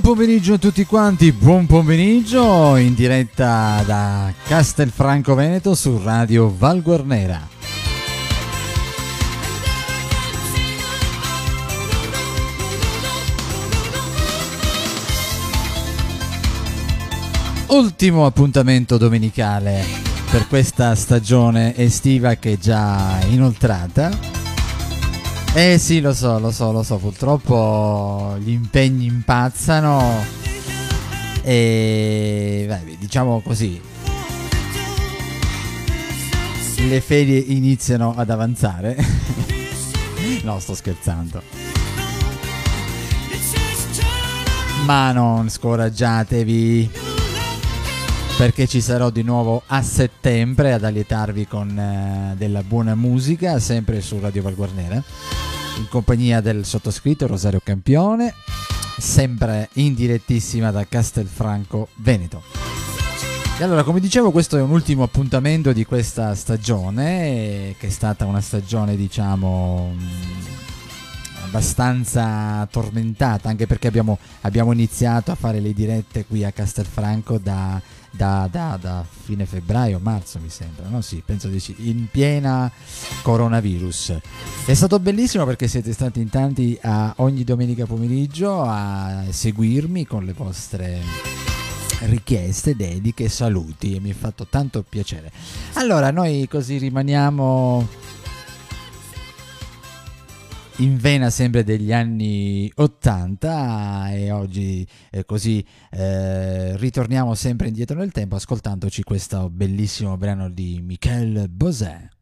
Pomeriggio a tutti quanti, buon pomeriggio in diretta da Castelfranco Veneto su Radio Val Guarnera. Ultimo appuntamento domenicale per questa stagione estiva che è già inoltrata eh sì, lo so, lo so, lo so, purtroppo gli impegni impazzano e beh, diciamo così, le ferie iniziano ad avanzare. no, sto scherzando. Ma non scoraggiatevi perché ci sarò di nuovo a settembre ad allietarvi con eh, della buona musica sempre su Radio Valguarnera in compagnia del sottoscritto Rosario Campione, sempre in direttissima da Castelfranco Veneto. E allora, come dicevo, questo è un ultimo appuntamento di questa stagione, che è stata una stagione, diciamo, abbastanza tormentata, anche perché abbiamo, abbiamo iniziato a fare le dirette qui a Castelfranco da da, da, da, fine febbraio, marzo mi sembra, no? Sì, penso di sì, in piena coronavirus. È stato bellissimo perché siete stati in tanti a ogni domenica pomeriggio a seguirmi con le vostre richieste, dediche, saluti e mi ha fatto tanto piacere. Allora, noi così rimaniamo in vena sempre degli anni 80 e oggi eh, così eh, ritorniamo sempre indietro nel tempo ascoltandoci questo bellissimo brano di Michel Bosé.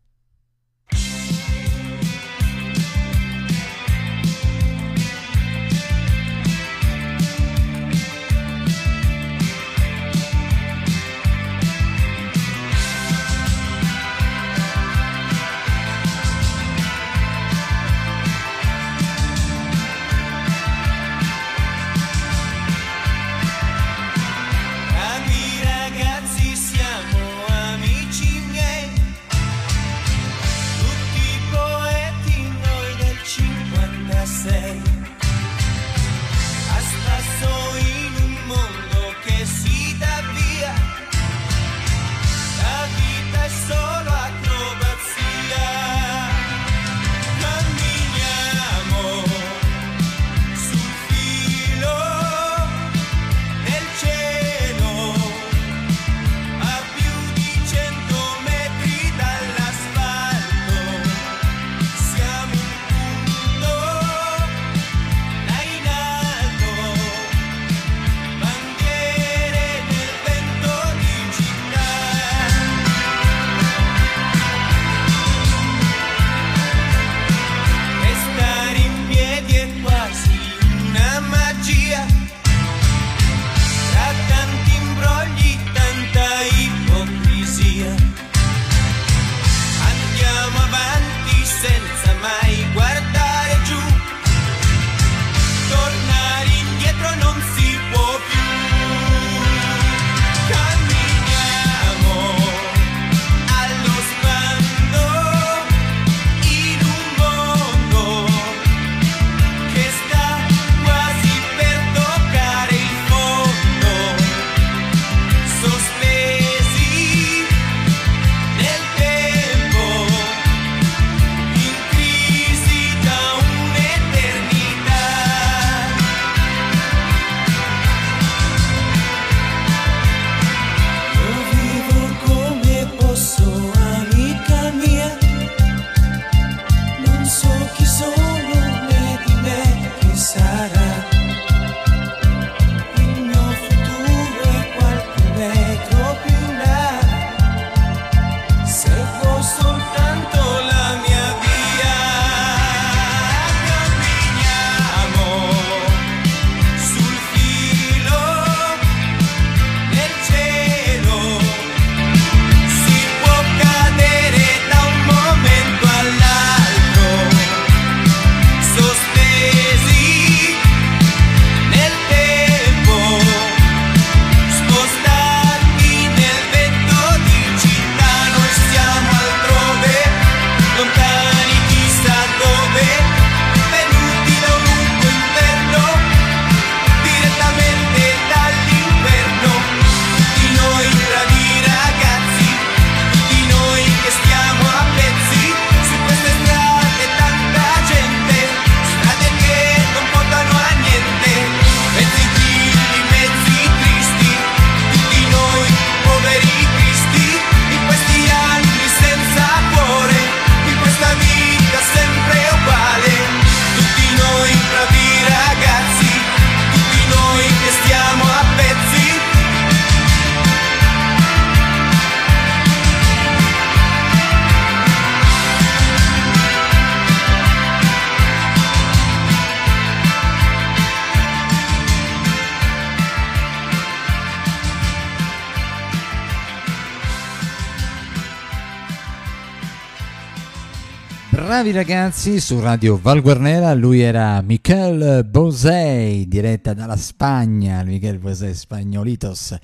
Bravi ragazzi su Radio Valguarnera, lui era Michel Bosei, diretta dalla Spagna, Michel Bosei Spagnolitos.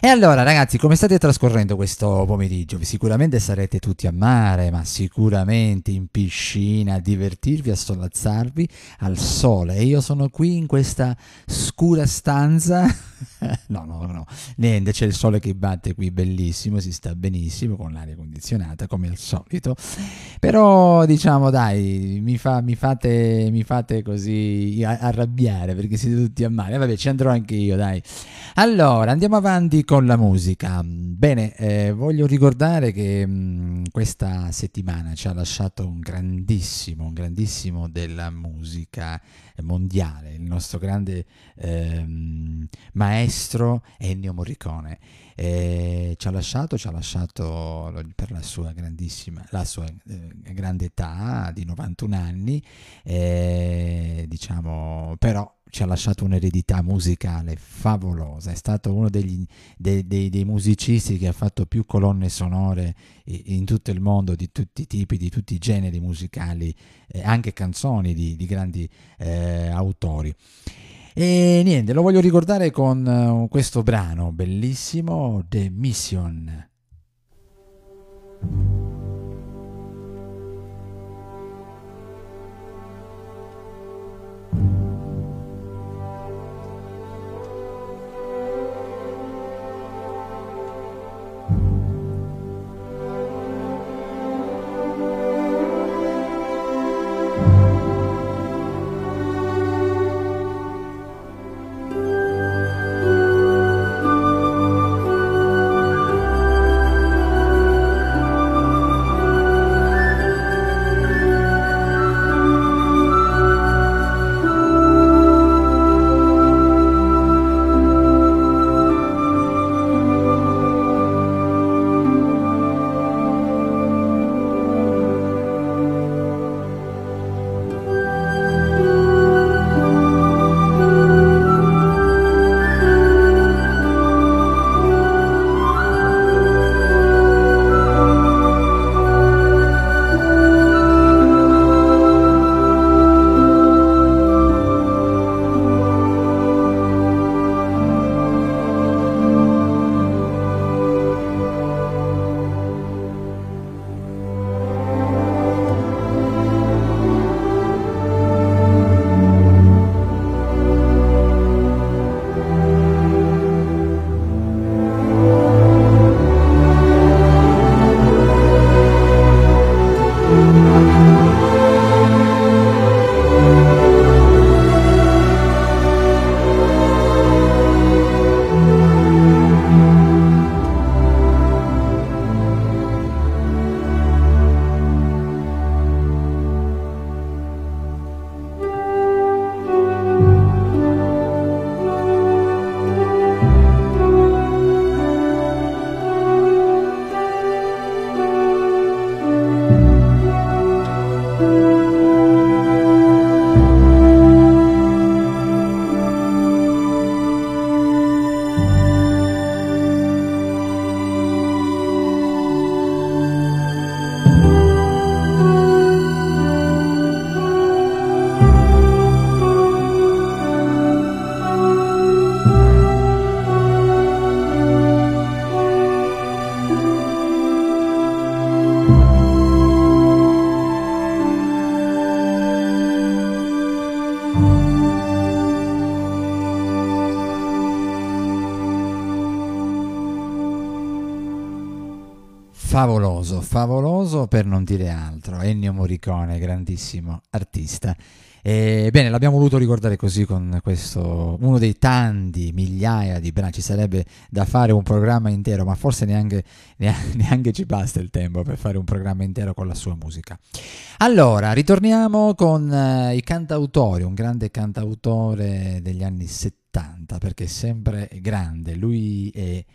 E allora ragazzi, come state trascorrendo questo pomeriggio? Sicuramente sarete tutti a mare, ma sicuramente in piscina, a divertirvi, a solazzarvi al sole. E io sono qui in questa scura stanza. no, no, no, niente, c'è il sole che batte qui, bellissimo, si sta benissimo con l'aria condizionata come al solito. Però diciamo diciamo dai, mi, fa, mi, fate, mi fate così arrabbiare perché siete tutti a male. Vabbè, ci andrò anche io, dai. Allora, andiamo avanti con la musica. Bene, eh, voglio ricordare che mh, mm, questa settimana ci ha lasciato un grandissimo, un grandissimo della musica mondiale, il nostro grande eh, maestro Ennio Morricone. Eh, ci ha lasciato, ci ha lasciato per la sua grandissima, la sua eh, grande età di 91 anni, eh, diciamo, però ci ha lasciato un'eredità musicale favolosa, è stato uno degli, dei, dei, dei, musicisti che ha fatto più colonne sonore in tutto il mondo, di tutti i tipi, di tutti i generi musicali, eh, anche canzoni di, di grandi eh, autori. E niente, lo voglio ricordare con uh, questo brano bellissimo, The Mission. Favoloso, per non dire altro. Ennio Morricone, grandissimo artista. E, bene, l'abbiamo voluto ricordare così con questo, uno dei tanti migliaia di brani. Ci sarebbe da fare un programma intero, ma forse neanche, neanche ci basta il tempo per fare un programma intero con la sua musica. Allora, ritorniamo con uh, i cantautori, un grande cantautore degli anni 70, perché è sempre grande. Lui è eh,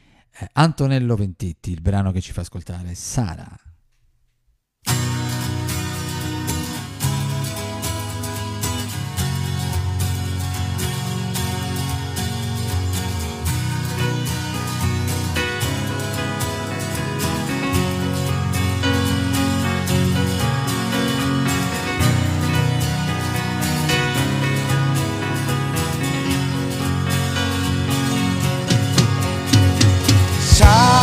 Antonello Ventitti, il brano che ci fa ascoltare, Sara. high.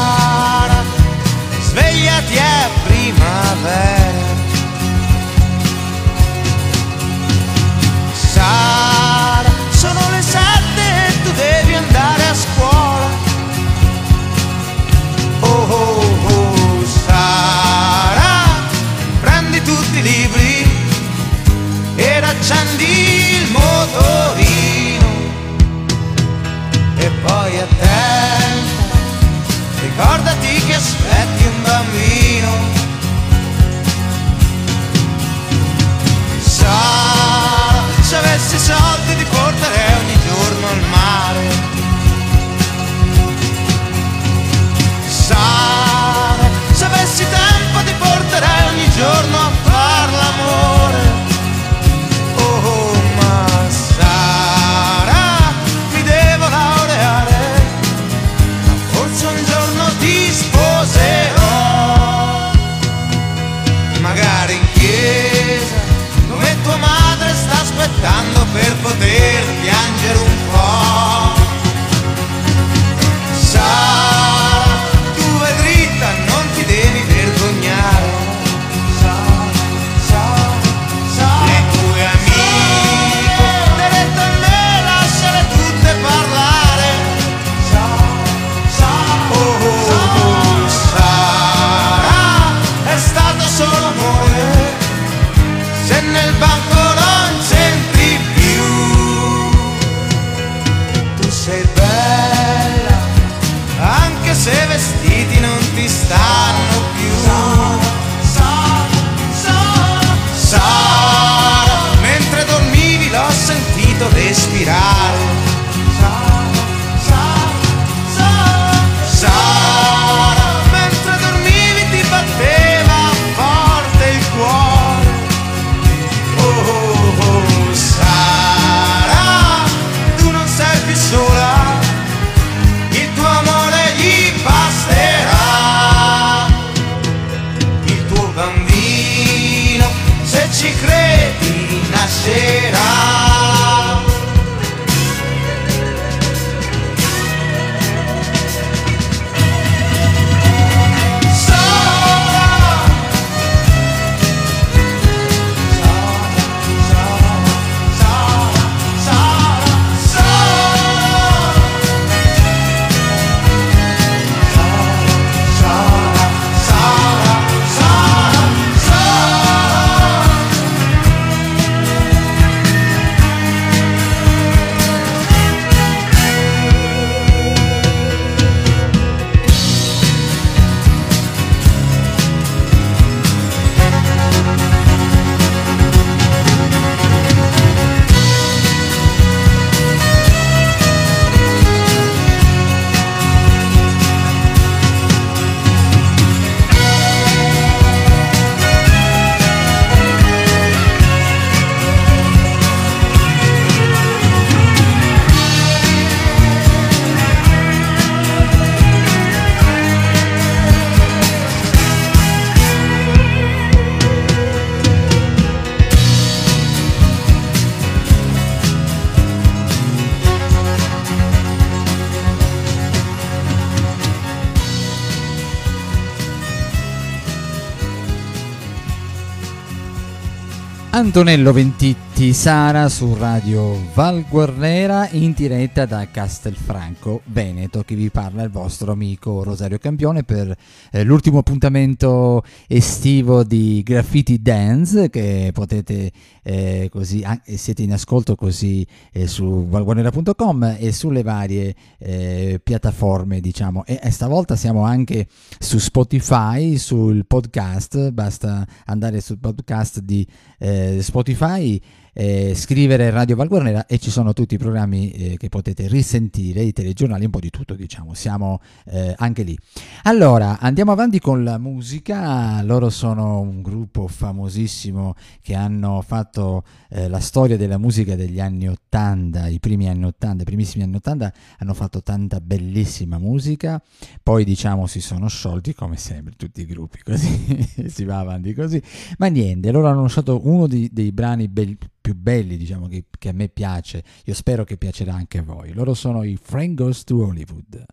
Antonello Ventitti Senti Sara su Radio Val Guarnera in diretta da Castelfranco, Veneto, che vi parla il vostro amico Rosario Campione per eh, l'ultimo appuntamento estivo di Graffiti Dance che potete eh, così, ah, siete in ascolto così eh, su valguarnera.com e sulle varie eh, piattaforme diciamo. E, e stavolta siamo anche su Spotify, sul podcast, basta andare sul podcast di eh, Spotify eh, scrivere Radio Valguarnera e ci sono tutti i programmi eh, che potete risentire, i telegiornali, un po' di tutto diciamo, siamo eh, anche lì. Allora, andiamo avanti con la musica, loro sono un gruppo famosissimo che hanno fatto eh, la storia della musica degli anni 80, i primi anni 80, i primissimi anni 80, hanno fatto tanta bellissima musica, poi diciamo si sono sciolti come sempre tutti i gruppi, così si va avanti così, ma niente, loro hanno lasciato uno di, dei brani belli più belli, diciamo, che, che, a me piace. Io spero che piacerà anche a voi. Loro sono i Frank Goes to Hollywood.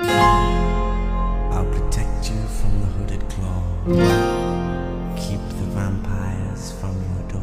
I'll protect you from the hooded claw. Keep the vampires from your door.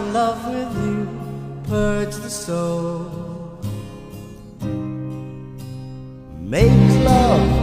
purge the soul. Make love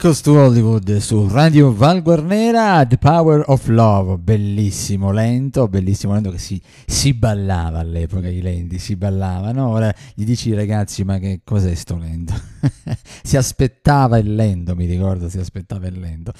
Frank to Hollywood su Radio Val Guarnera The Power of Love bellissimo lento bellissimo lento che si, si ballava all'epoca i lenti si ballavano. Ora gli dici ragazzi ma che cos'è sto lento? Si aspettava il lento mi ricordo si aspettava il lento.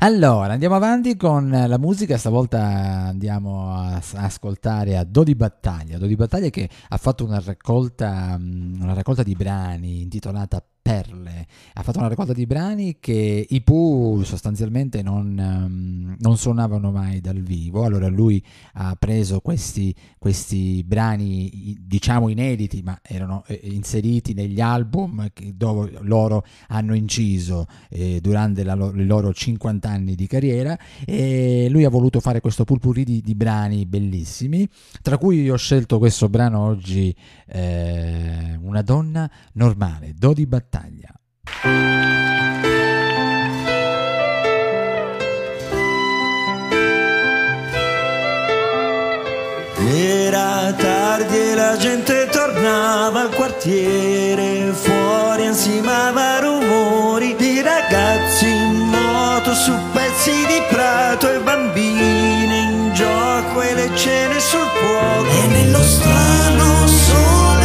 Allora andiamo avanti con la musica. Stavolta andiamo a, a ascoltare a Dodi Battaglia. Dodi Battaglia che ha fatto una raccolta una raccolta di brani intitolata perle. Ha fatto una raccolta di brani che i Pooh sostanzialmente non, um, non, suonavano mai dal vivo, allora lui ha preso questi, questi brani diciamo inediti ma erano eh, inseriti negli album dove loro hanno inciso eh, durante la, i loro 50 anni di carriera. E lui ha voluto fare questo pulpurri di, di brani bellissimi, tra cui ho scelto questo brano oggi, eh, Una donna normale, Dodi Battaglia battaglia. Era tardi e la gente tornava al quartiere, fuori ansimava rumori di ragazzi in moto su pezzi di prato e bambine in gioco e le cene sul fuoco. E nello strano sole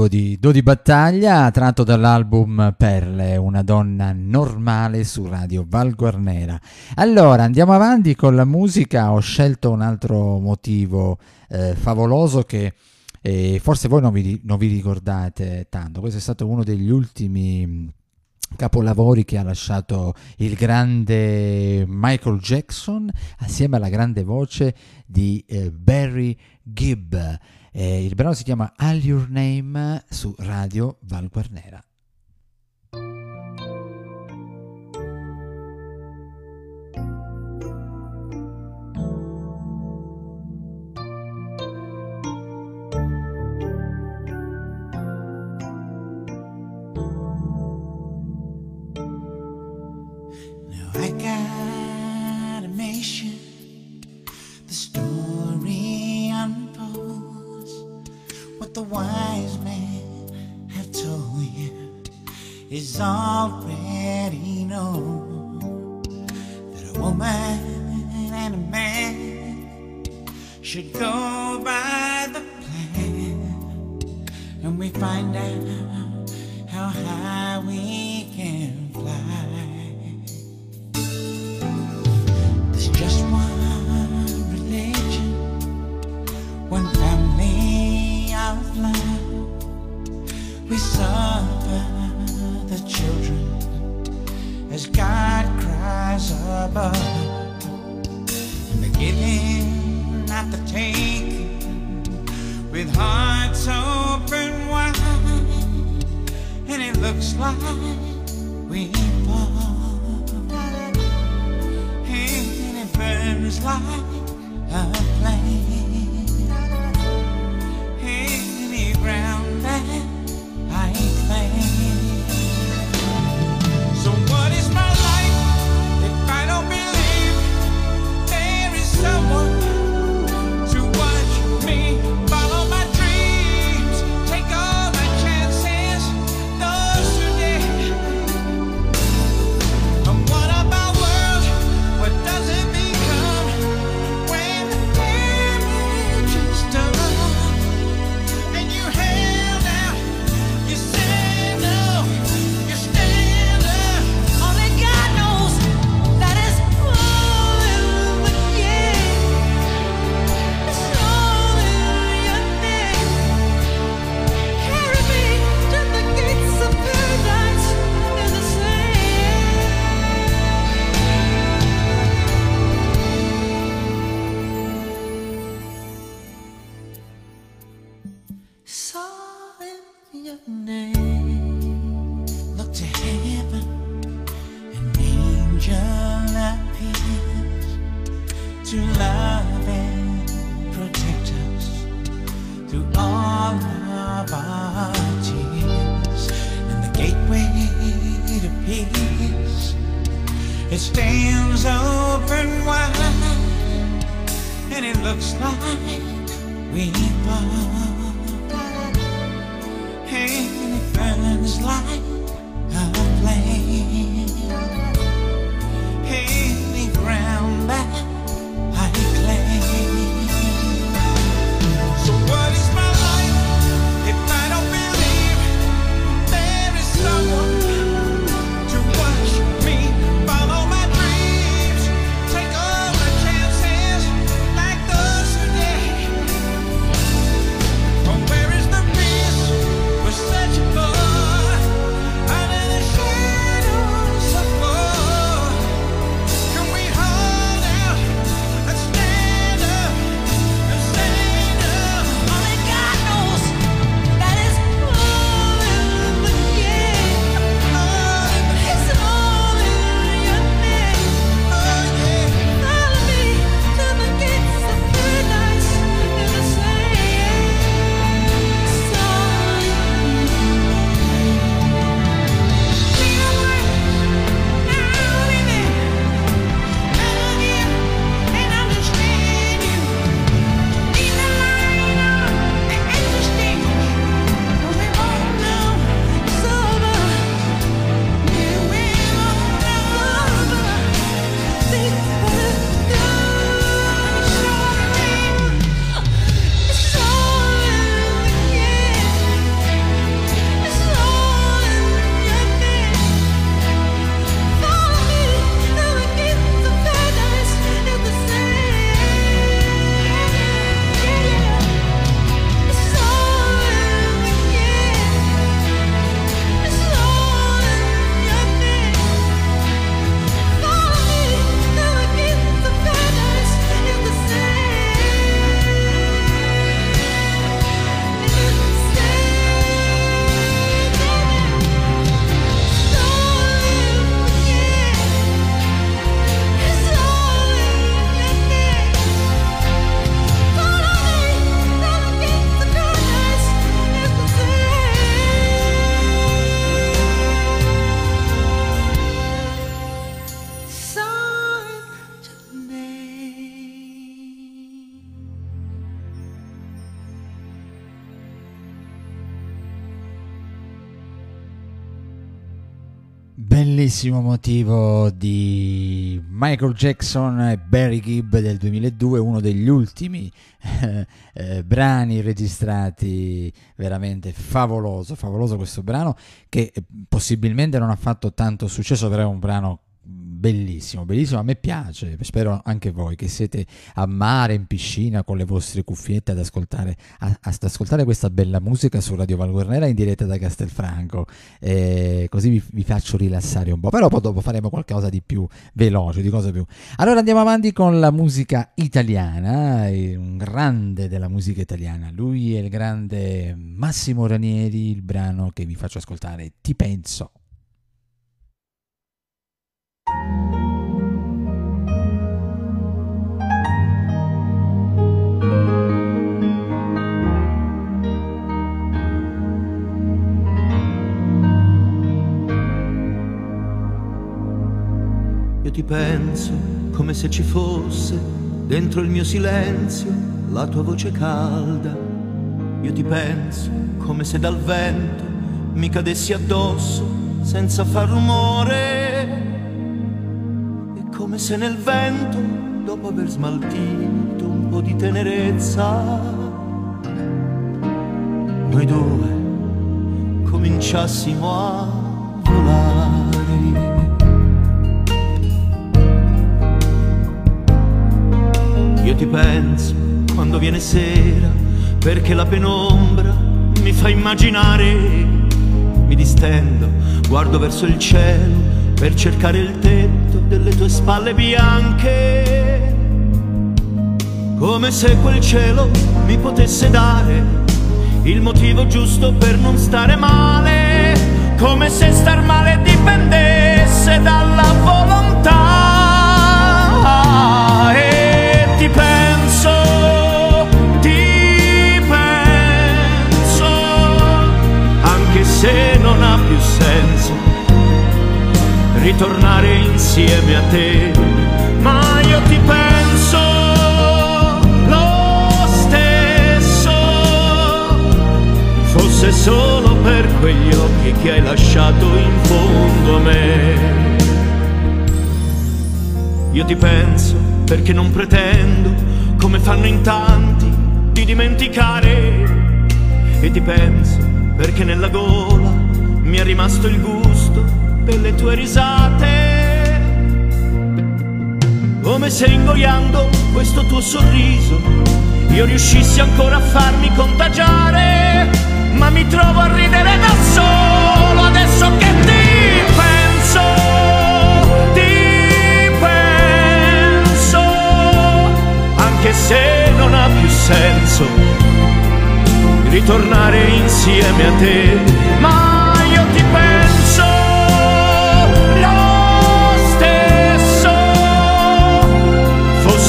motivo di Dodi Battaglia tratto dall'album Perle, una donna normale su Radio Val Guarnera. Allora andiamo avanti con la musica, ho scelto un altro motivo eh, favoloso che eh, forse voi non vi, non vi ricordate tanto, questo è stato uno degli ultimi capolavori che ha lasciato il grande Michael Jackson assieme alla grande voce di eh, Barry Gibb. Eh, il brano si chiama All Your Name su Radio Val Guarnera. already know that a woman and a man should go by the plan, and we find out how high we supper and the giving not the taking with hearts open wide and it looks like we fall. And it burns like a flame. Motivo di Michael Jackson e Barry Gibb del 2002, uno degli ultimi eh, eh, brani registrati, veramente favoloso, favoloso questo brano che possibilmente non ha fatto tanto successo, però è un brano bellissimo, bellissimo, a me piace, spero anche voi che siete a mare, in piscina, con le vostre cuffiette ad ascoltare, a, ad ascoltare questa bella musica su Radio Valguarnera in diretta da Castelfranco, eh, così vi, vi, faccio rilassare un po', però poi dopo faremo qualcosa di più veloce, di cosa più. Allora andiamo avanti con la musica italiana, un grande della musica italiana, lui è il grande Massimo Ranieri, il brano che vi faccio ascoltare, Ti penso. Io ti penso come se ci fosse dentro il mio silenzio la tua voce calda. Io ti penso come se dal vento mi cadessi addosso senza far rumore come se nel vento, dopo aver smaltito un po' di tenerezza, noi due cominciassimo a volare. Io ti penso quando viene sera, perché la penombra mi fa immaginare, mi distendo, guardo verso il cielo per cercare il tetto delle tue spalle bianche, come se quel cielo mi potesse dare il motivo giusto per non stare male, come se star male dipendesse dalla volontà. E ti penso, ti penso, anche se non ha più senso ritornare insieme a te, ma io ti penso lo stesso, fosse solo per quegli occhi che hai lasciato in fondo a me. Io ti penso perché non pretendo, come fanno in tanti, di dimenticare. E ti penso perché nella gola mi è rimasto il gusto delle tue risate, come se ingoiando questo tuo sorriso io riuscissi ancora a farmi contagiare, ma mi trovo a ridere da solo adesso che ti penso, ti penso, anche se non ha più senso ritornare insieme a te, ma io ti penso.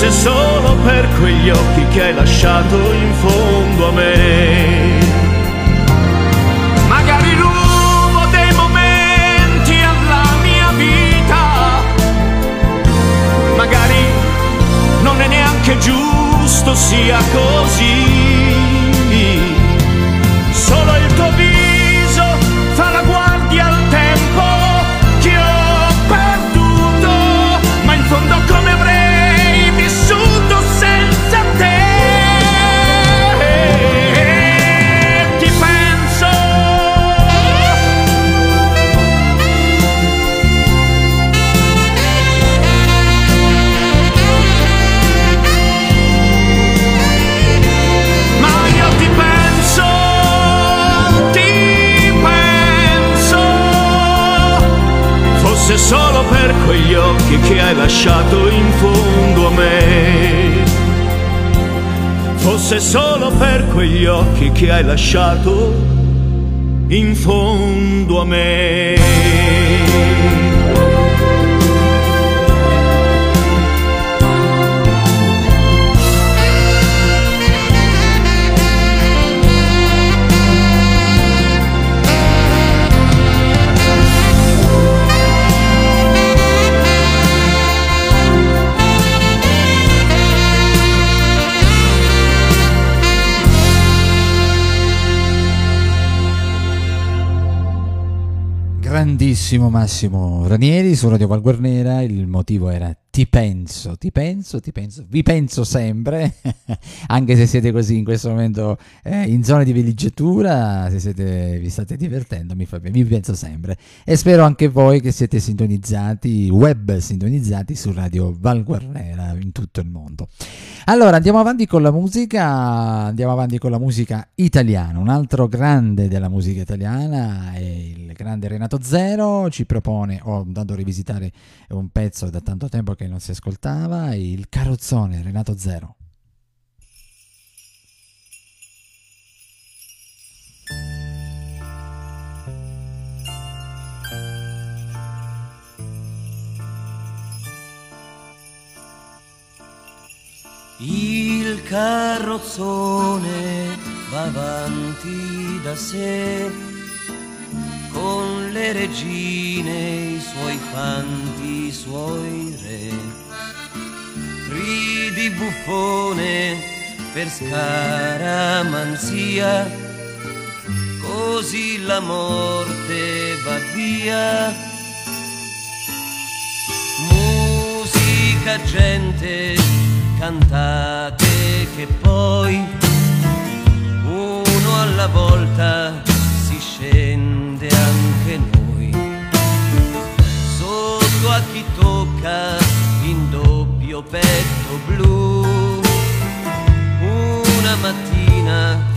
Fosse solo per quegli occhi che hai lasciato in fondo a me. Magari rubo dei momenti alla mia vita, magari non è neanche giusto sia così. Quegli occhi che hai lasciato in fondo a me. Fosse solo per quegli occhi che hai lasciato in fondo a me. Grandissimo Massimo Ranieri su Radio Val Guarnera, il motivo era ti penso, ti penso, ti penso, vi penso sempre, anche se siete così in questo momento eh, in zona di villeggiatura, se siete, vi state divertendo, mi, fa, vi penso sempre. E spero anche voi che siete sintonizzati, web sintonizzati su Radio Val Guarnera in tutto il mondo. Allora andiamo avanti con la musica, andiamo avanti con la musica italiana, un altro grande della musica italiana è il grande Renato Zero, ci propone, ho andato a rivisitare un pezzo da tanto tempo che che non si ascoltava, il carrozzone Renato Zero. Il carrozzone va avanti da sé con le regine, i suoi fanti, i suoi re. Ridi buffone per scaramanzia, così la morte va via. Musica, gente, cantate che poi uno alla volta si scende tocca in doppio petto blu. Una mattina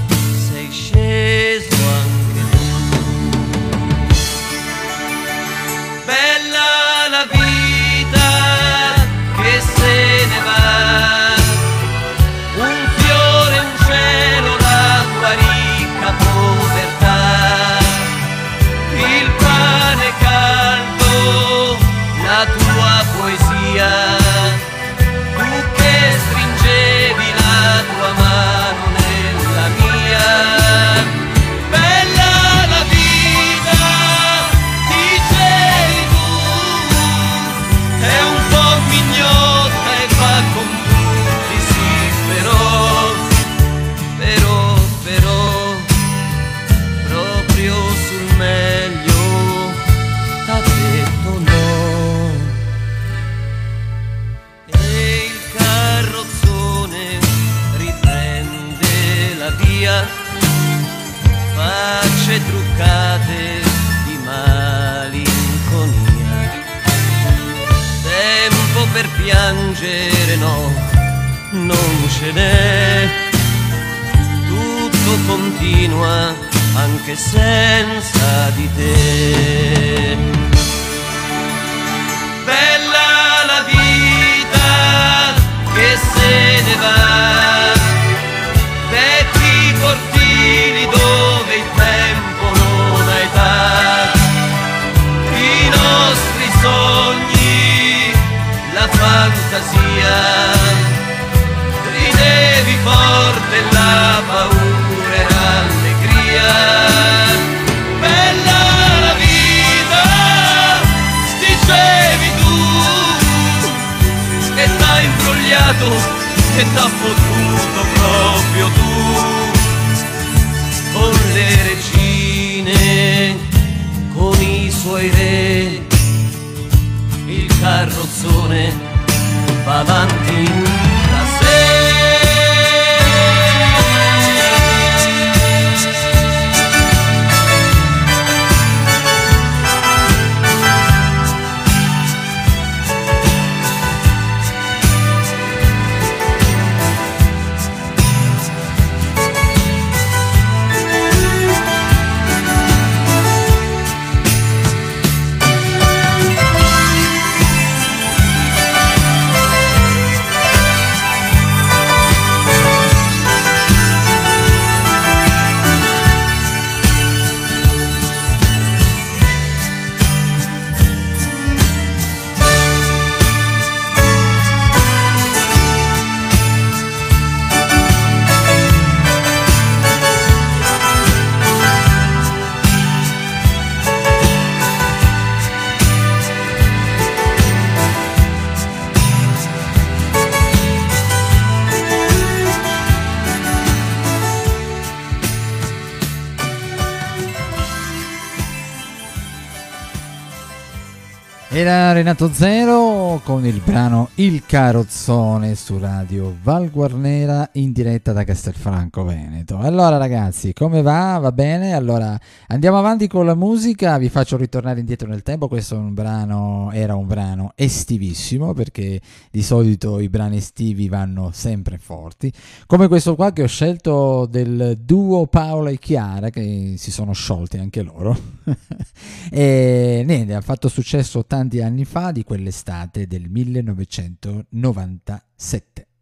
segnato 0 con il brano Il carrozzone su radio Val Guarnera in diretta da Castelfranco Veneto. Allora ragazzi, come va? Va bene? Allora andiamo avanti con la musica, vi faccio ritornare indietro nel tempo, questo un brano, era un brano estivissimo perché di solito i brani estivi vanno sempre forti, come questo qua che ho scelto del duo Paola e Chiara che si sono sciolti anche loro. e niente, ha fatto successo tanti anni fa di quell'estate del 1997.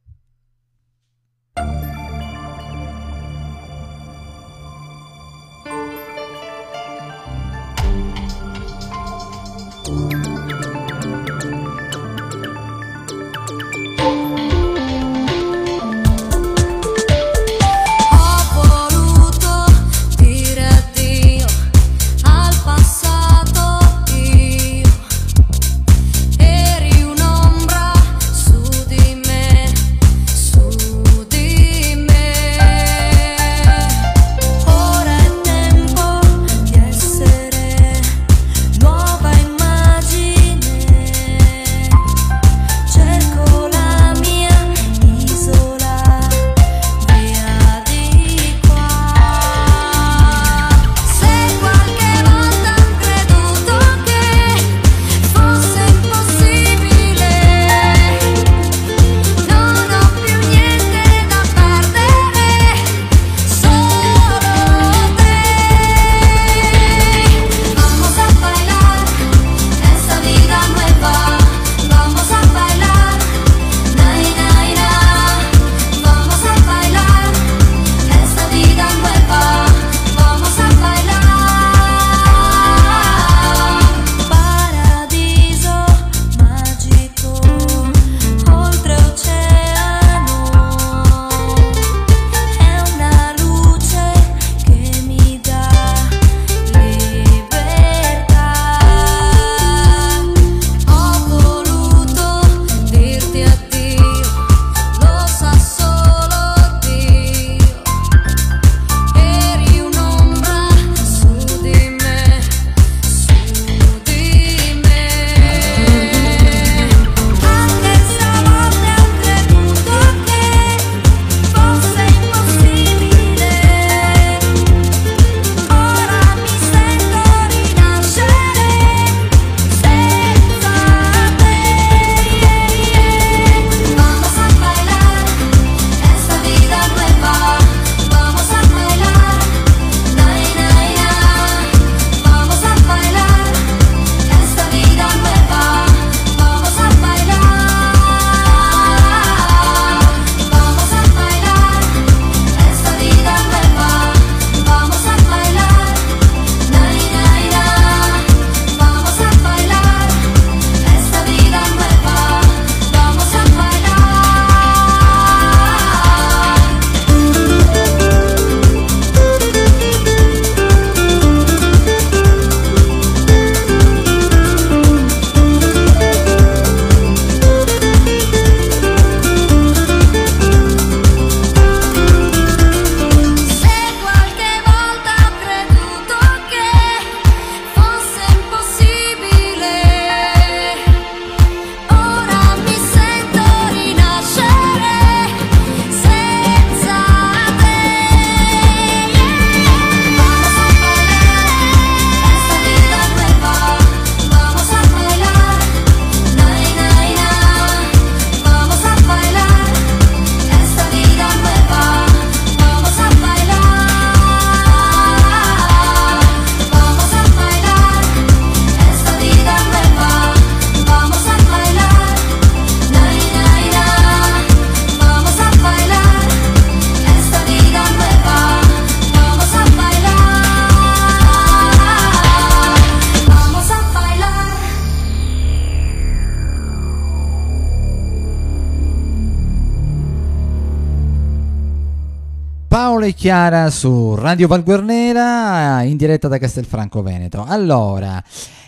Chiara su Radio Valguarnera in diretta da Castelfranco Veneto. Allora,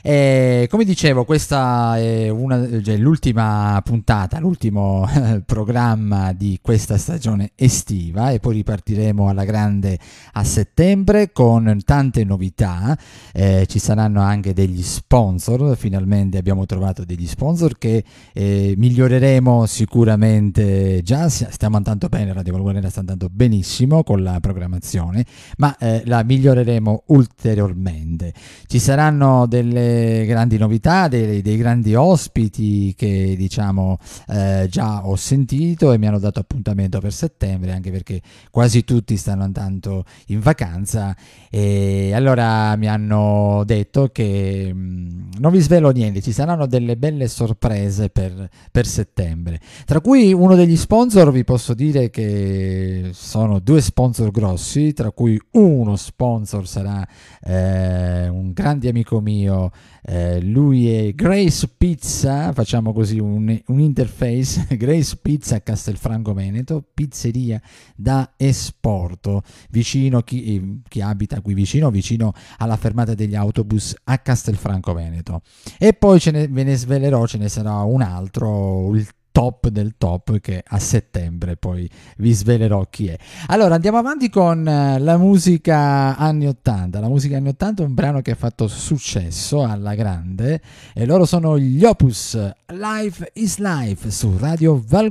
eh, come dicevo, questa è una, cioè, l'ultima puntata, l'ultimo eh, programma di questa stagione estiva e poi ripartiremo alla grande a settembre con tante novità. Eh, ci saranno anche degli sponsor, finalmente abbiamo trovato degli sponsor che eh, miglioreremo sicuramente già, stiamo andando bene, Radio Valguarnera sta andando benissimo con la programmazione, ma eh, la miglioreremo ulteriormente. Ci saranno delle grandi novità, dei, dei grandi ospiti che diciamo eh, già ho sentito e mi hanno dato appuntamento per settembre, anche perché quasi tutti stanno andando in vacanza. E allora mi hanno detto che mh, mm, non vi svelo niente, ci saranno delle belle sorprese per, per settembre, tra cui uno degli sponsor vi posso dire che sono due sponsor grossi, tra cui uno sponsor sarà eh, un grande amico mio eh, lui è Grace Pizza, facciamo così un, un interface, Grace Pizza a Castelfranco Veneto, pizzeria da esporto, vicino chi, eh, chi abita qui vicino, vicino alla fermata degli autobus a Castelfranco Veneto. E poi ne, ve ne svelerò, ce ne sarà un altro, il top del top che a settembre poi vi svelerò chi è. Allora andiamo avanti con eh, la musica anni 80. La musica anni 80 è un brano che ha fatto successo alla grande e loro sono gli Opus Life is Life su Radio Val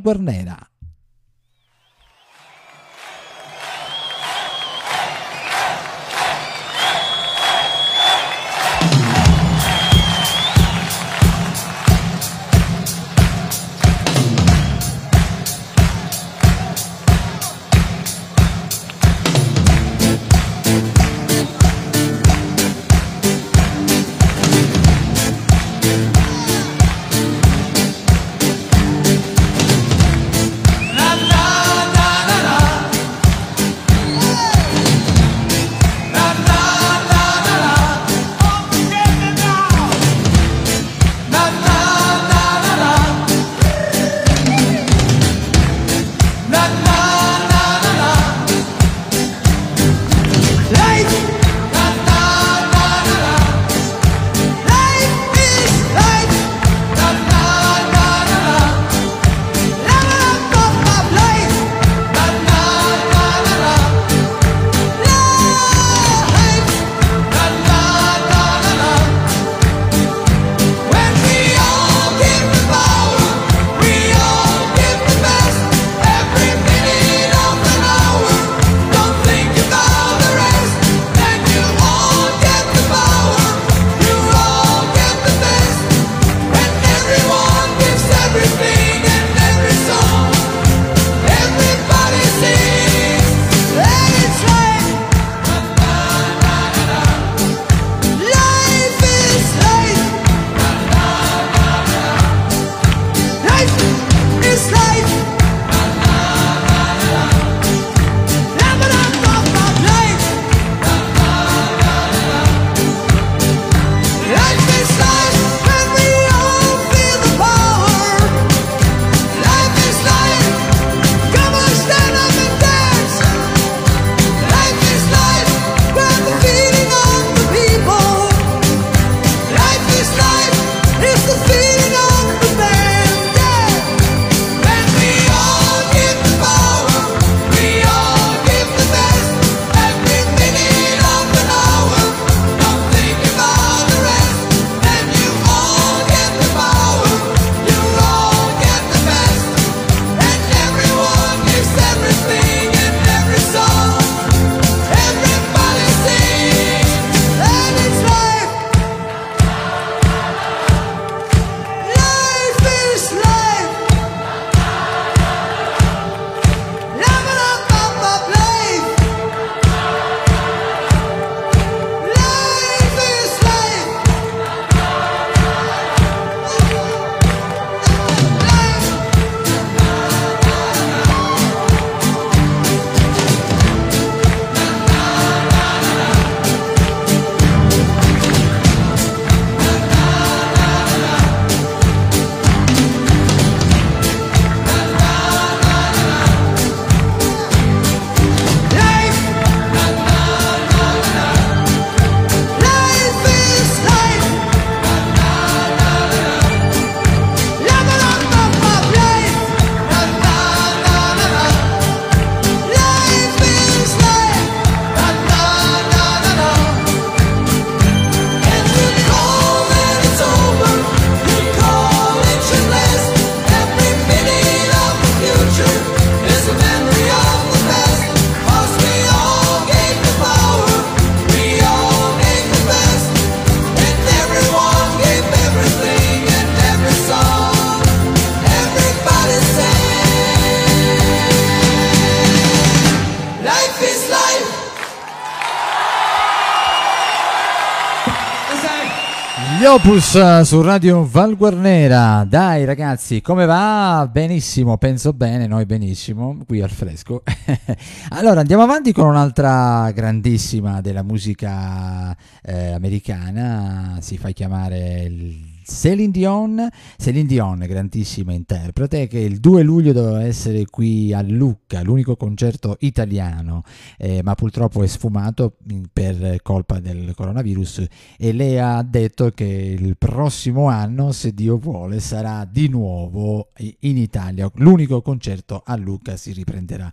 Opus eh, su Radio Val Guarnera. Dai ragazzi, come va? Benissimo, penso bene, noi benissimo, qui al fresco. allora andiamo avanti con un'altra grandissima della musica eh, americana, si fa chiamare il Celine Dion, Celine Dion, grandissima interprete, che il 2 luglio doveva essere qui a Lucca, l'unico concerto italiano, eh, ma purtroppo è sfumato per colpa del coronavirus e lei ha detto che il prossimo anno, se Dio vuole, sarà di nuovo in Italia, l'unico concerto a Lucca si riprenderà.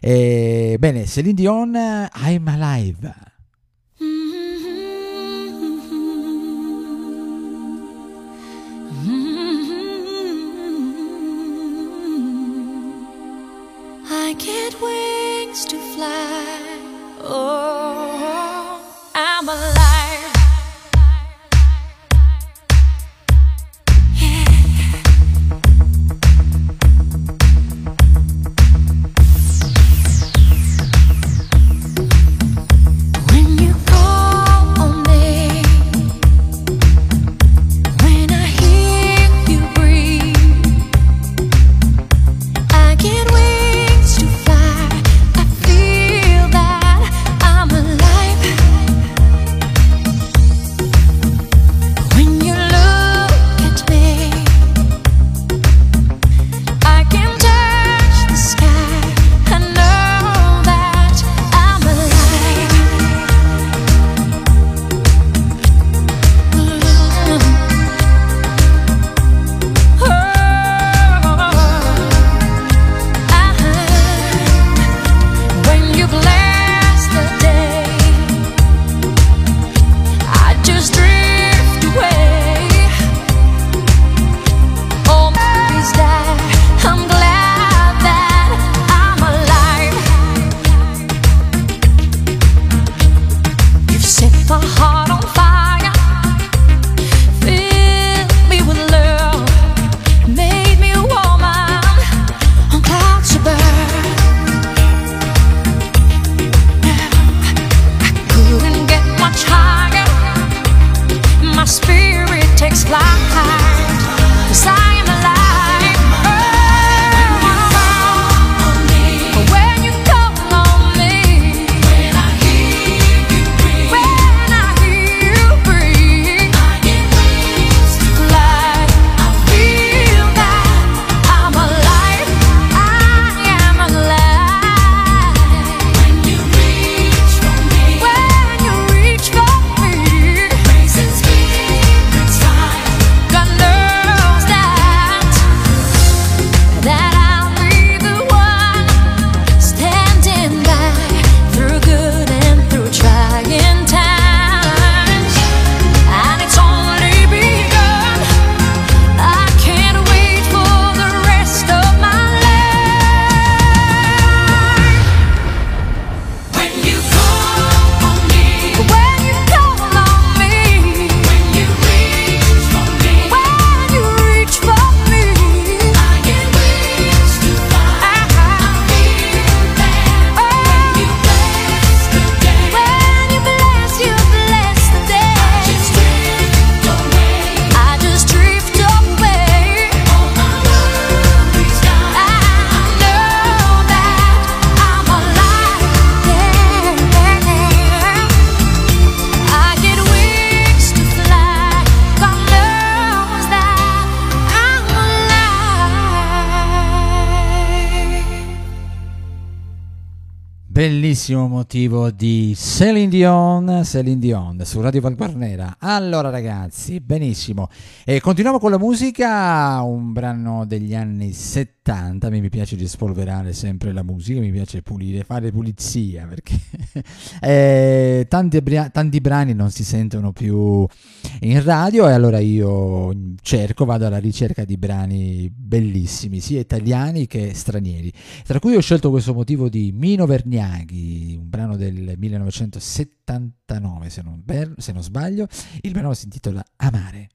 Eh, bene, Celine Dion, I'm Alive. Get wings to fly. Bellissimo motivo di Celine Dion, Celine Dion su Radio Valguarnera. Allora ragazzi, benissimo. E continuiamo con la musica, un brano degli anni 70, a me mi piace rispolverare sempre la musica, mi piace pulire, fare pulizia perché eh, tanti, tanti brani non si sentono più in radio e allora io cerco, vado alla ricerca di brani bellissimi, sia italiani che stranieri. Tra cui ho scelto questo motivo di Mino Vergnaghi, un brano del 1979 se non, ber- se non sbaglio. Il brano si intitola Amare.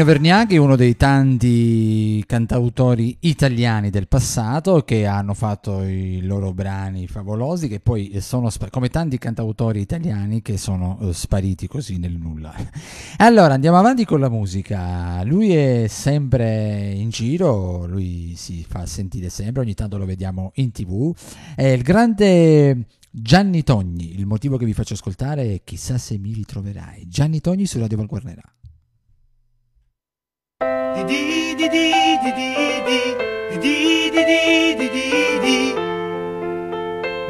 Mino Vergnaghi, uno dei tanti cantautori italiani del passato che hanno fatto i loro brani favolosi, che poi sono come tanti cantautori italiani che sono eh, spariti così nel nulla. Allora andiamo avanti con la musica. Lui è sempre in giro, lui si fa sentire sempre, ogni tanto lo vediamo in tv. È il grande Gianni Togni. Il motivo che vi faccio ascoltare è chissà se mi ritroverai. Gianni Togni su Radio Valguarnerà. Di di di di di di di di di di di di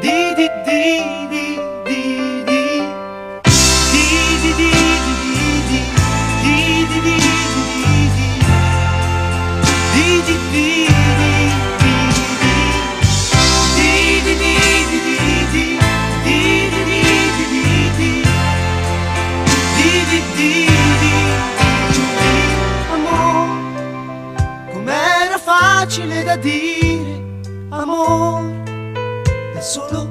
di di di di da dire, amore, da solo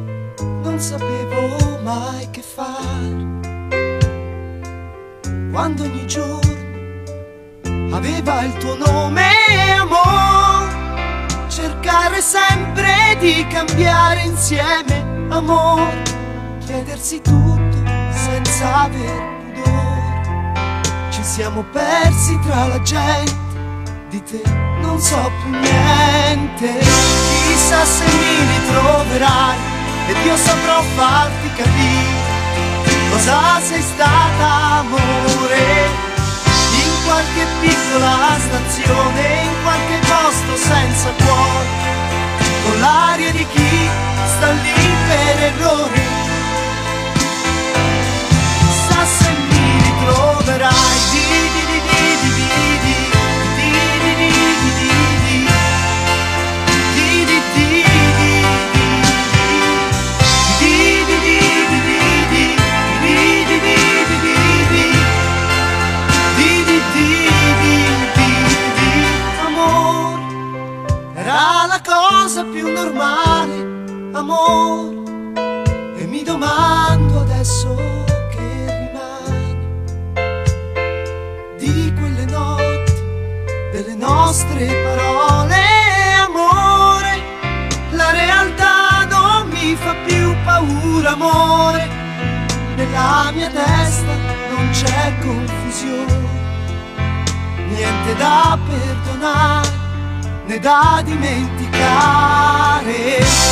non sapevo mai che fare. Quando ogni giorno aveva il tuo nome, amore, cercare sempre di cambiare insieme, amore, chiedersi tutto senza aver pudore. Ci siamo persi tra la gente, di te non so più niente. Chissà se mi ritroverai ed io saprò farti capire cosa sei stata amore. In qualche piccola stazione, in qualche posto senza cuore, con l'aria di chi sta lì per errore. Chissà se mi ritroverai, cosa più normale, amore, e mi domando adesso che rimane di quelle notti, delle nostre parole, amore, la realtà non mi fa più paura, amore, nella mia testa non c'è confusione niente da perdonare né da dimenticare.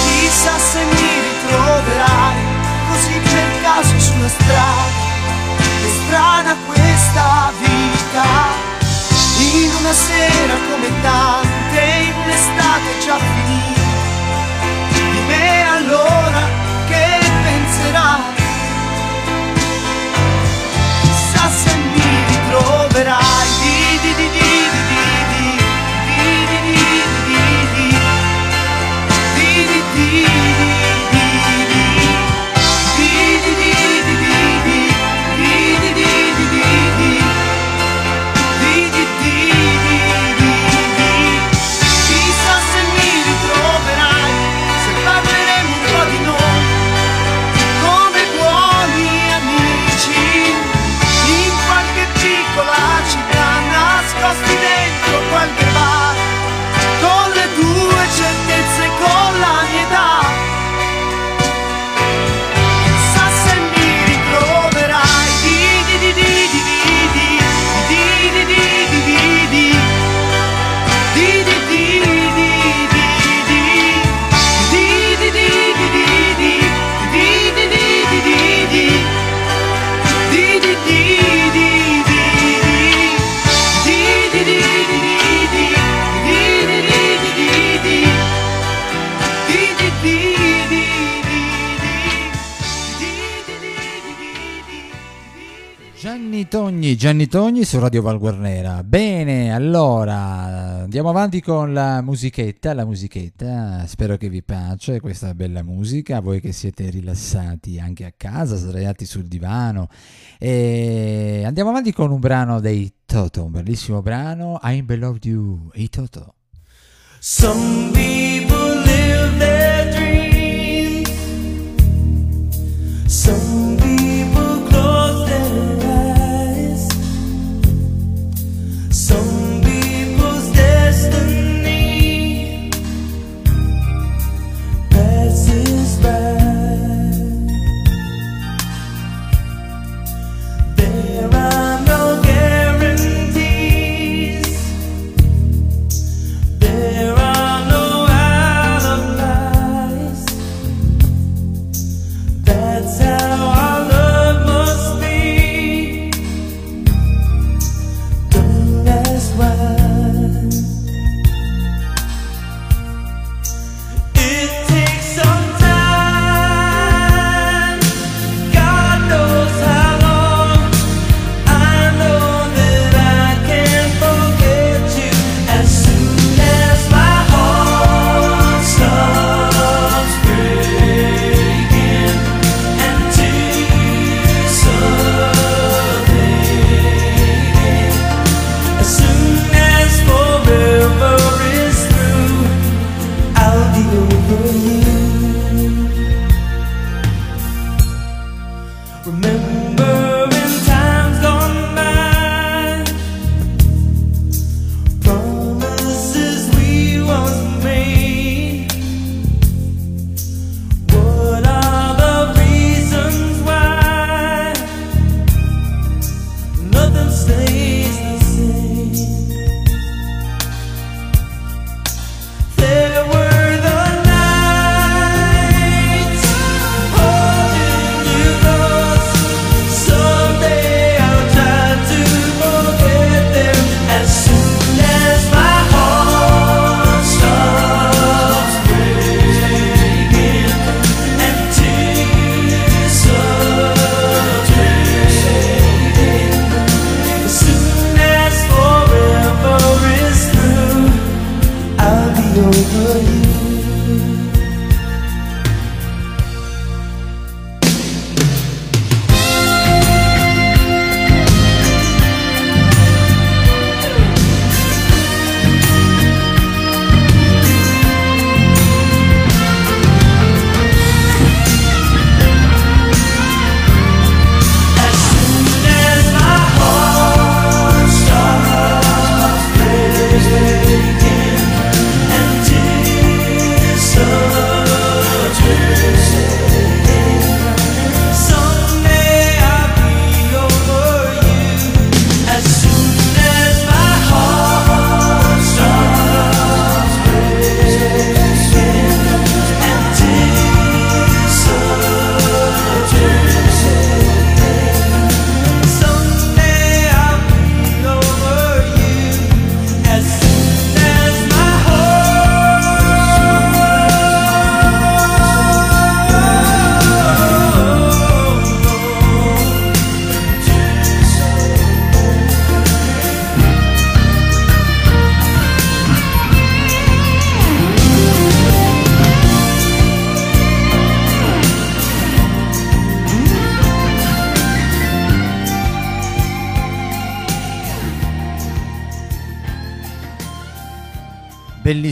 Chissà se mi ritroverai così per caso sulla strada. È strana questa vita, in una sera come tante, in un'estate già Gianni Togni su Radio Valguarnera. Bene, allora andiamo avanti con la musichetta, la musichetta. Spero che vi piace questa bella musica, voi che siete rilassati anche a casa, sdraiati sul divano. E andiamo avanti con un brano dei Toto, un bellissimo brano, I Beloved You, i Toto. Some people live their dreams. Some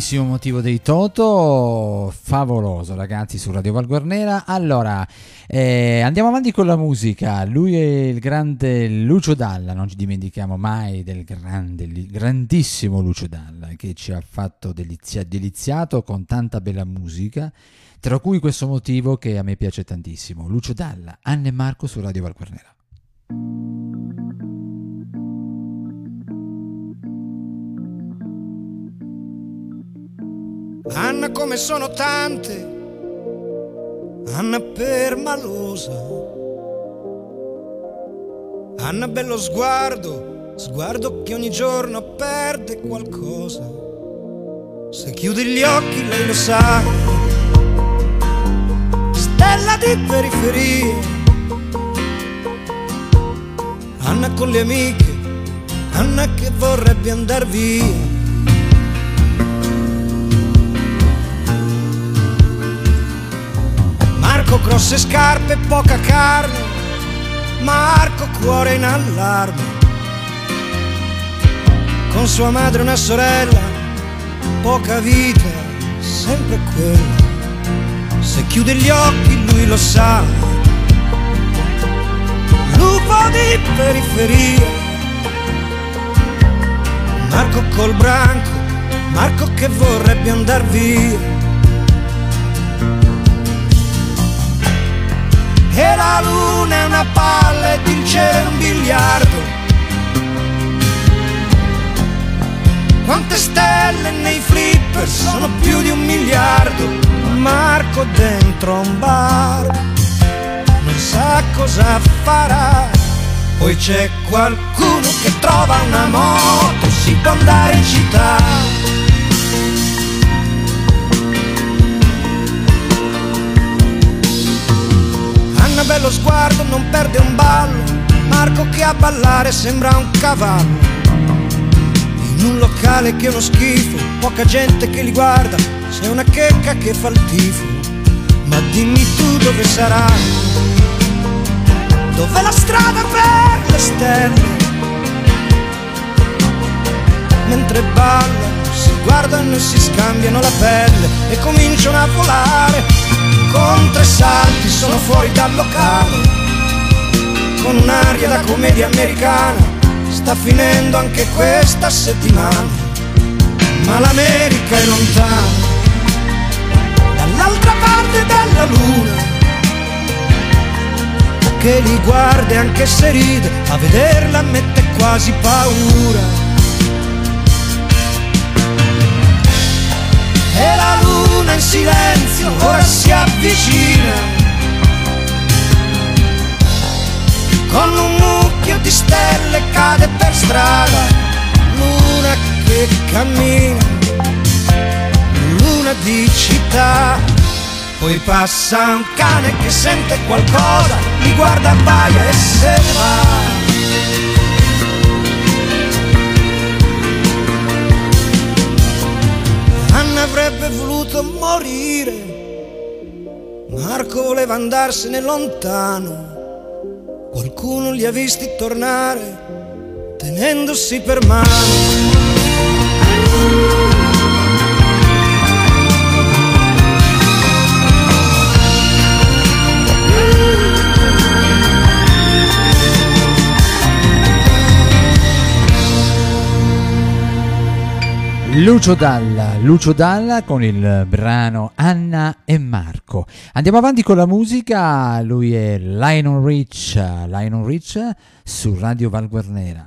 Bellissimo motivo dei Toto, favoloso ragazzi su Radio Valguarnera. Allora, eh, andiamo avanti con la musica. Lui è il grande Lucio Dalla, non ci dimentichiamo mai del grande, grandissimo Lucio Dalla che ci ha fatto delizia- deliziato con tanta bella musica, tra cui questo motivo che a me piace tantissimo. Lucio Dalla, Anne e Marco su Radio Valguarnera. Anna come sono tante, Anna permalosa. Anna bello sguardo, sguardo che ogni giorno perde qualcosa. Se chiudi gli occhi lei lo sa, stella di periferia. Anna con le amiche, Anna che vorrebbe andar via. Marco grosse scarpe, poca carne, Marco cuore in allarme. Con sua madre una sorella, poca vita, sempre quella. Se chiude gli occhi lui lo sa. Lupo di periferia. Marco col branco, Marco che vorrebbe andar via. E la luna è una palla ed il cielo un biliardo. Quante stelle nei flipper sono più di un miliardo. Marco dentro un bar non sa cosa farà. Poi c'è qualcuno che trova una moto, si può andare in città. Bello sguardo, non perde un ballo. Marco che a ballare sembra un cavallo. In un locale che è uno schifo, poca gente che li guarda. C'è una checca che fa il tifo. Ma dimmi tu dove sarà? Dov'è la strada per le stelle? Mentre ballano, si guardano e si scambiano la pelle e cominciano a volare. Con tre salti sono fuori dal locale, con un'aria da commedia americana. Sta finendo anche questa settimana, ma l'America è lontana, dall'altra parte della luna che li guarda anche se ride, a vederla mette quasi paura. In silenzio ora si avvicina, con un mucchio di stelle cade per strada, luna che cammina, luna di città. Poi passa un cane che sente qualcosa, mi guarda, abbaia e se ne va. Avrebbe voluto morire, Marco voleva andarsene lontano. Qualcuno li ha visti tornare, tenendosi per mano. Lucio Dalla, Lucio Dalla con il brano Anna e Marco. Andiamo avanti con la musica, lui è Lionel Rich, Lionel Rich su Radio Valguarnera.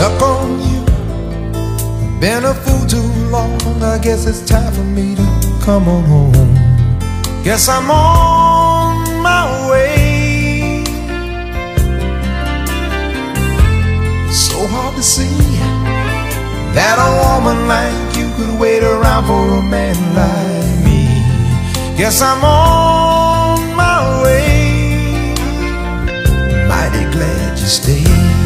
Stuck on you. Been a fool too long. I guess it's time for me to come on home. Guess I'm on my way. So hard to see that a woman like you could wait around for a man like me. Guess I'm on my way. Mighty glad you stayed.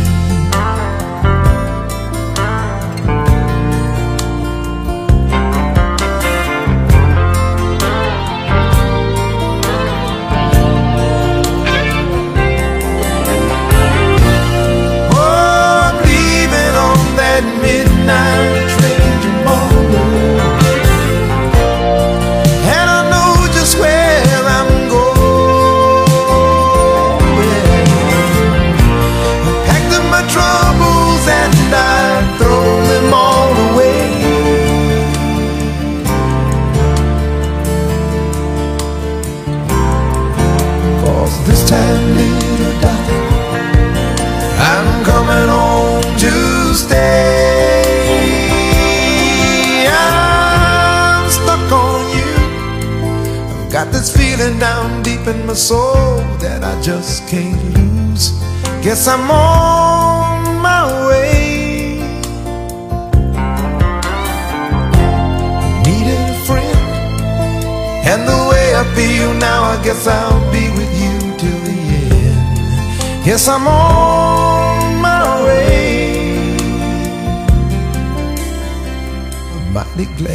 Guess I'm on my way. Needed a friend, and the way I feel now, I guess I'll be with you till the end. Yes, I'm on my way. I'm mighty glad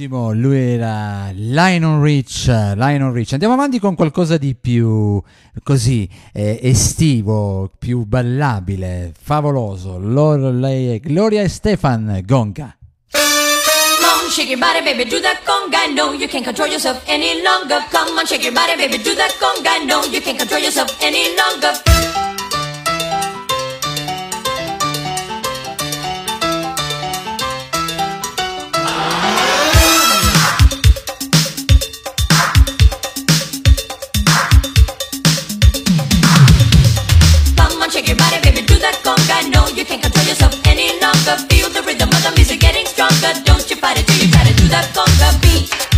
Benissimo, lui era Lionel Rich, Lionel Rich. Andiamo avanti con qualcosa di più così eh, estivo, più ballabile, favoloso. Loro, lei è Gloria Stefan Gonga. Come shake your body, baby, do that conga. No, you can't control yourself any longer. Come on, shake your body, baby, do that conga. No, you can't control yourself any longer. Longer. Feel the rhythm of the music getting stronger. Don't you fight it till you try to do that conga beat.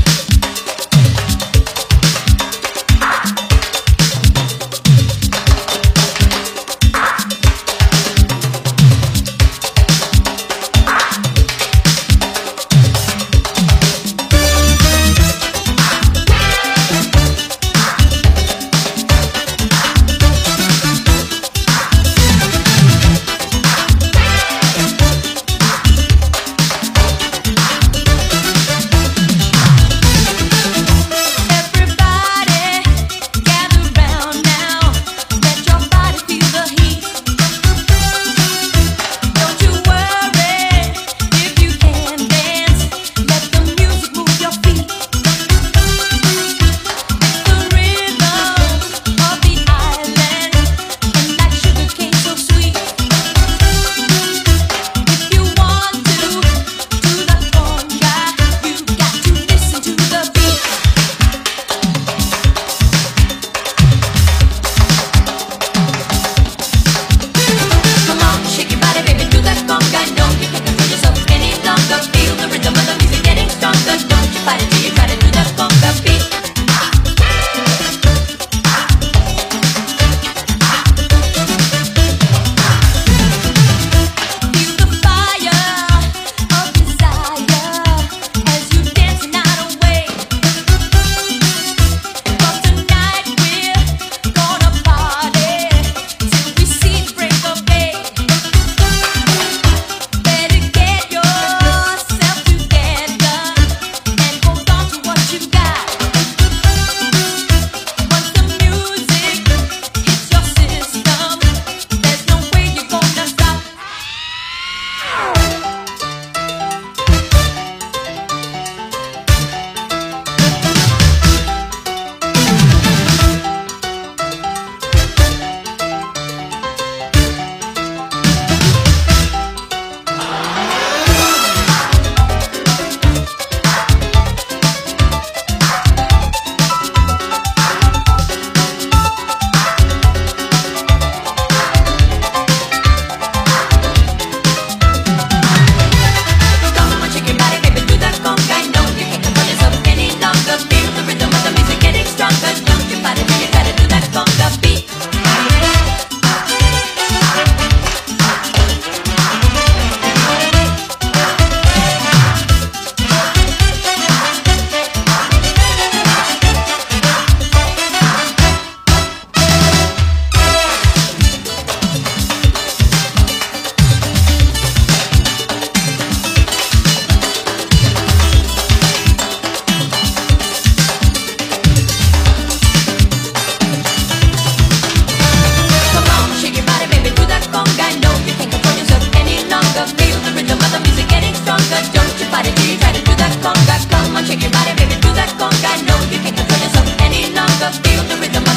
shake your body, baby, do that conga. No, you can't control yourself any longer. Feel the rhythm.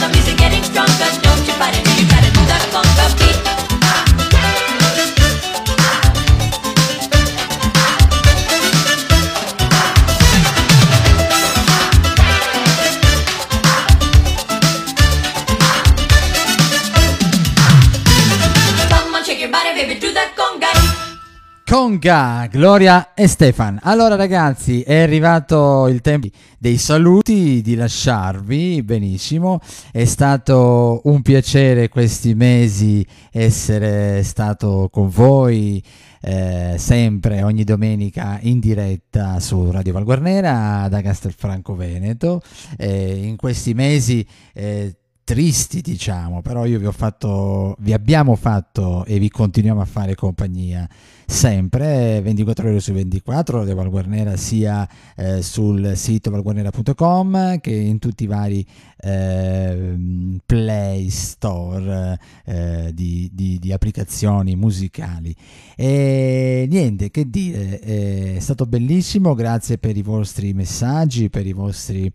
Conga, Gloria e Stefan. Allora ragazzi, è arrivato il tempo dei saluti, di lasciarvi, benissimo. È stato un piacere questi mesi essere stato con voi eh, sempre ogni domenica in diretta su Radio Valguarnera da Castelfranco Veneto. Eh, in questi mesi eh, tristi diciamo però io vi ho fatto vi abbiamo fatto e vi continuiamo a fare compagnia sempre 24 ore su 24 Radio Valguarnera sia eh, sul sito valguarnera.com che in tutti i vari eh, play store eh, di, di- di applicazioni musicali. E niente che dire è stato bellissimo grazie per i vostri messaggi per i vostri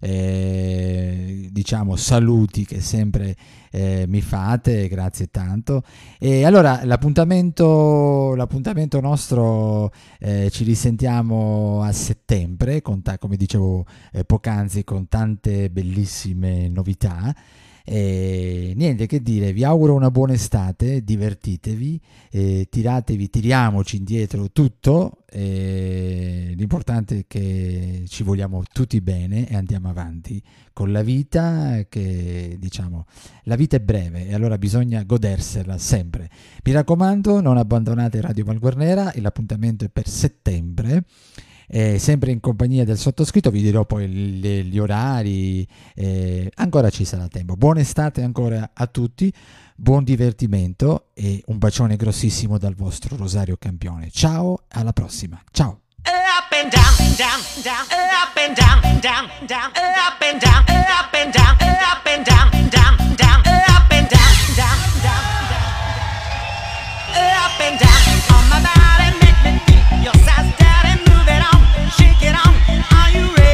eh, diciamo saluti che sempre eh, mi fate, grazie tanto. E allora l'appuntamento, l'appuntamento nostro eh, ci risentiamo a settembre, con ta- come dicevo eh, poc'anzi, con tante bellissime novità. E niente che dire, vi auguro una buona estate, divertitevi, eh, tiratevi, tiriamoci indietro tutto, eh, l'importante è che ci vogliamo tutti bene e andiamo avanti con la vita che diciamo la vita è breve e allora bisogna godersela sempre. Mi raccomando, non abbandonate Radio Valguarnera l'appuntamento è per settembre. Eh, sempre in compagnia del sottoscritto, vi dirò poi gli, gli orari, eh, ancora ci sarà tempo. Buona estate ancora a tutti, buon divertimento e un bacione grossissimo dal vostro Rosario Campione. Ciao, alla prossima. Ciao. Down, up and down, shake it on. Are you ready?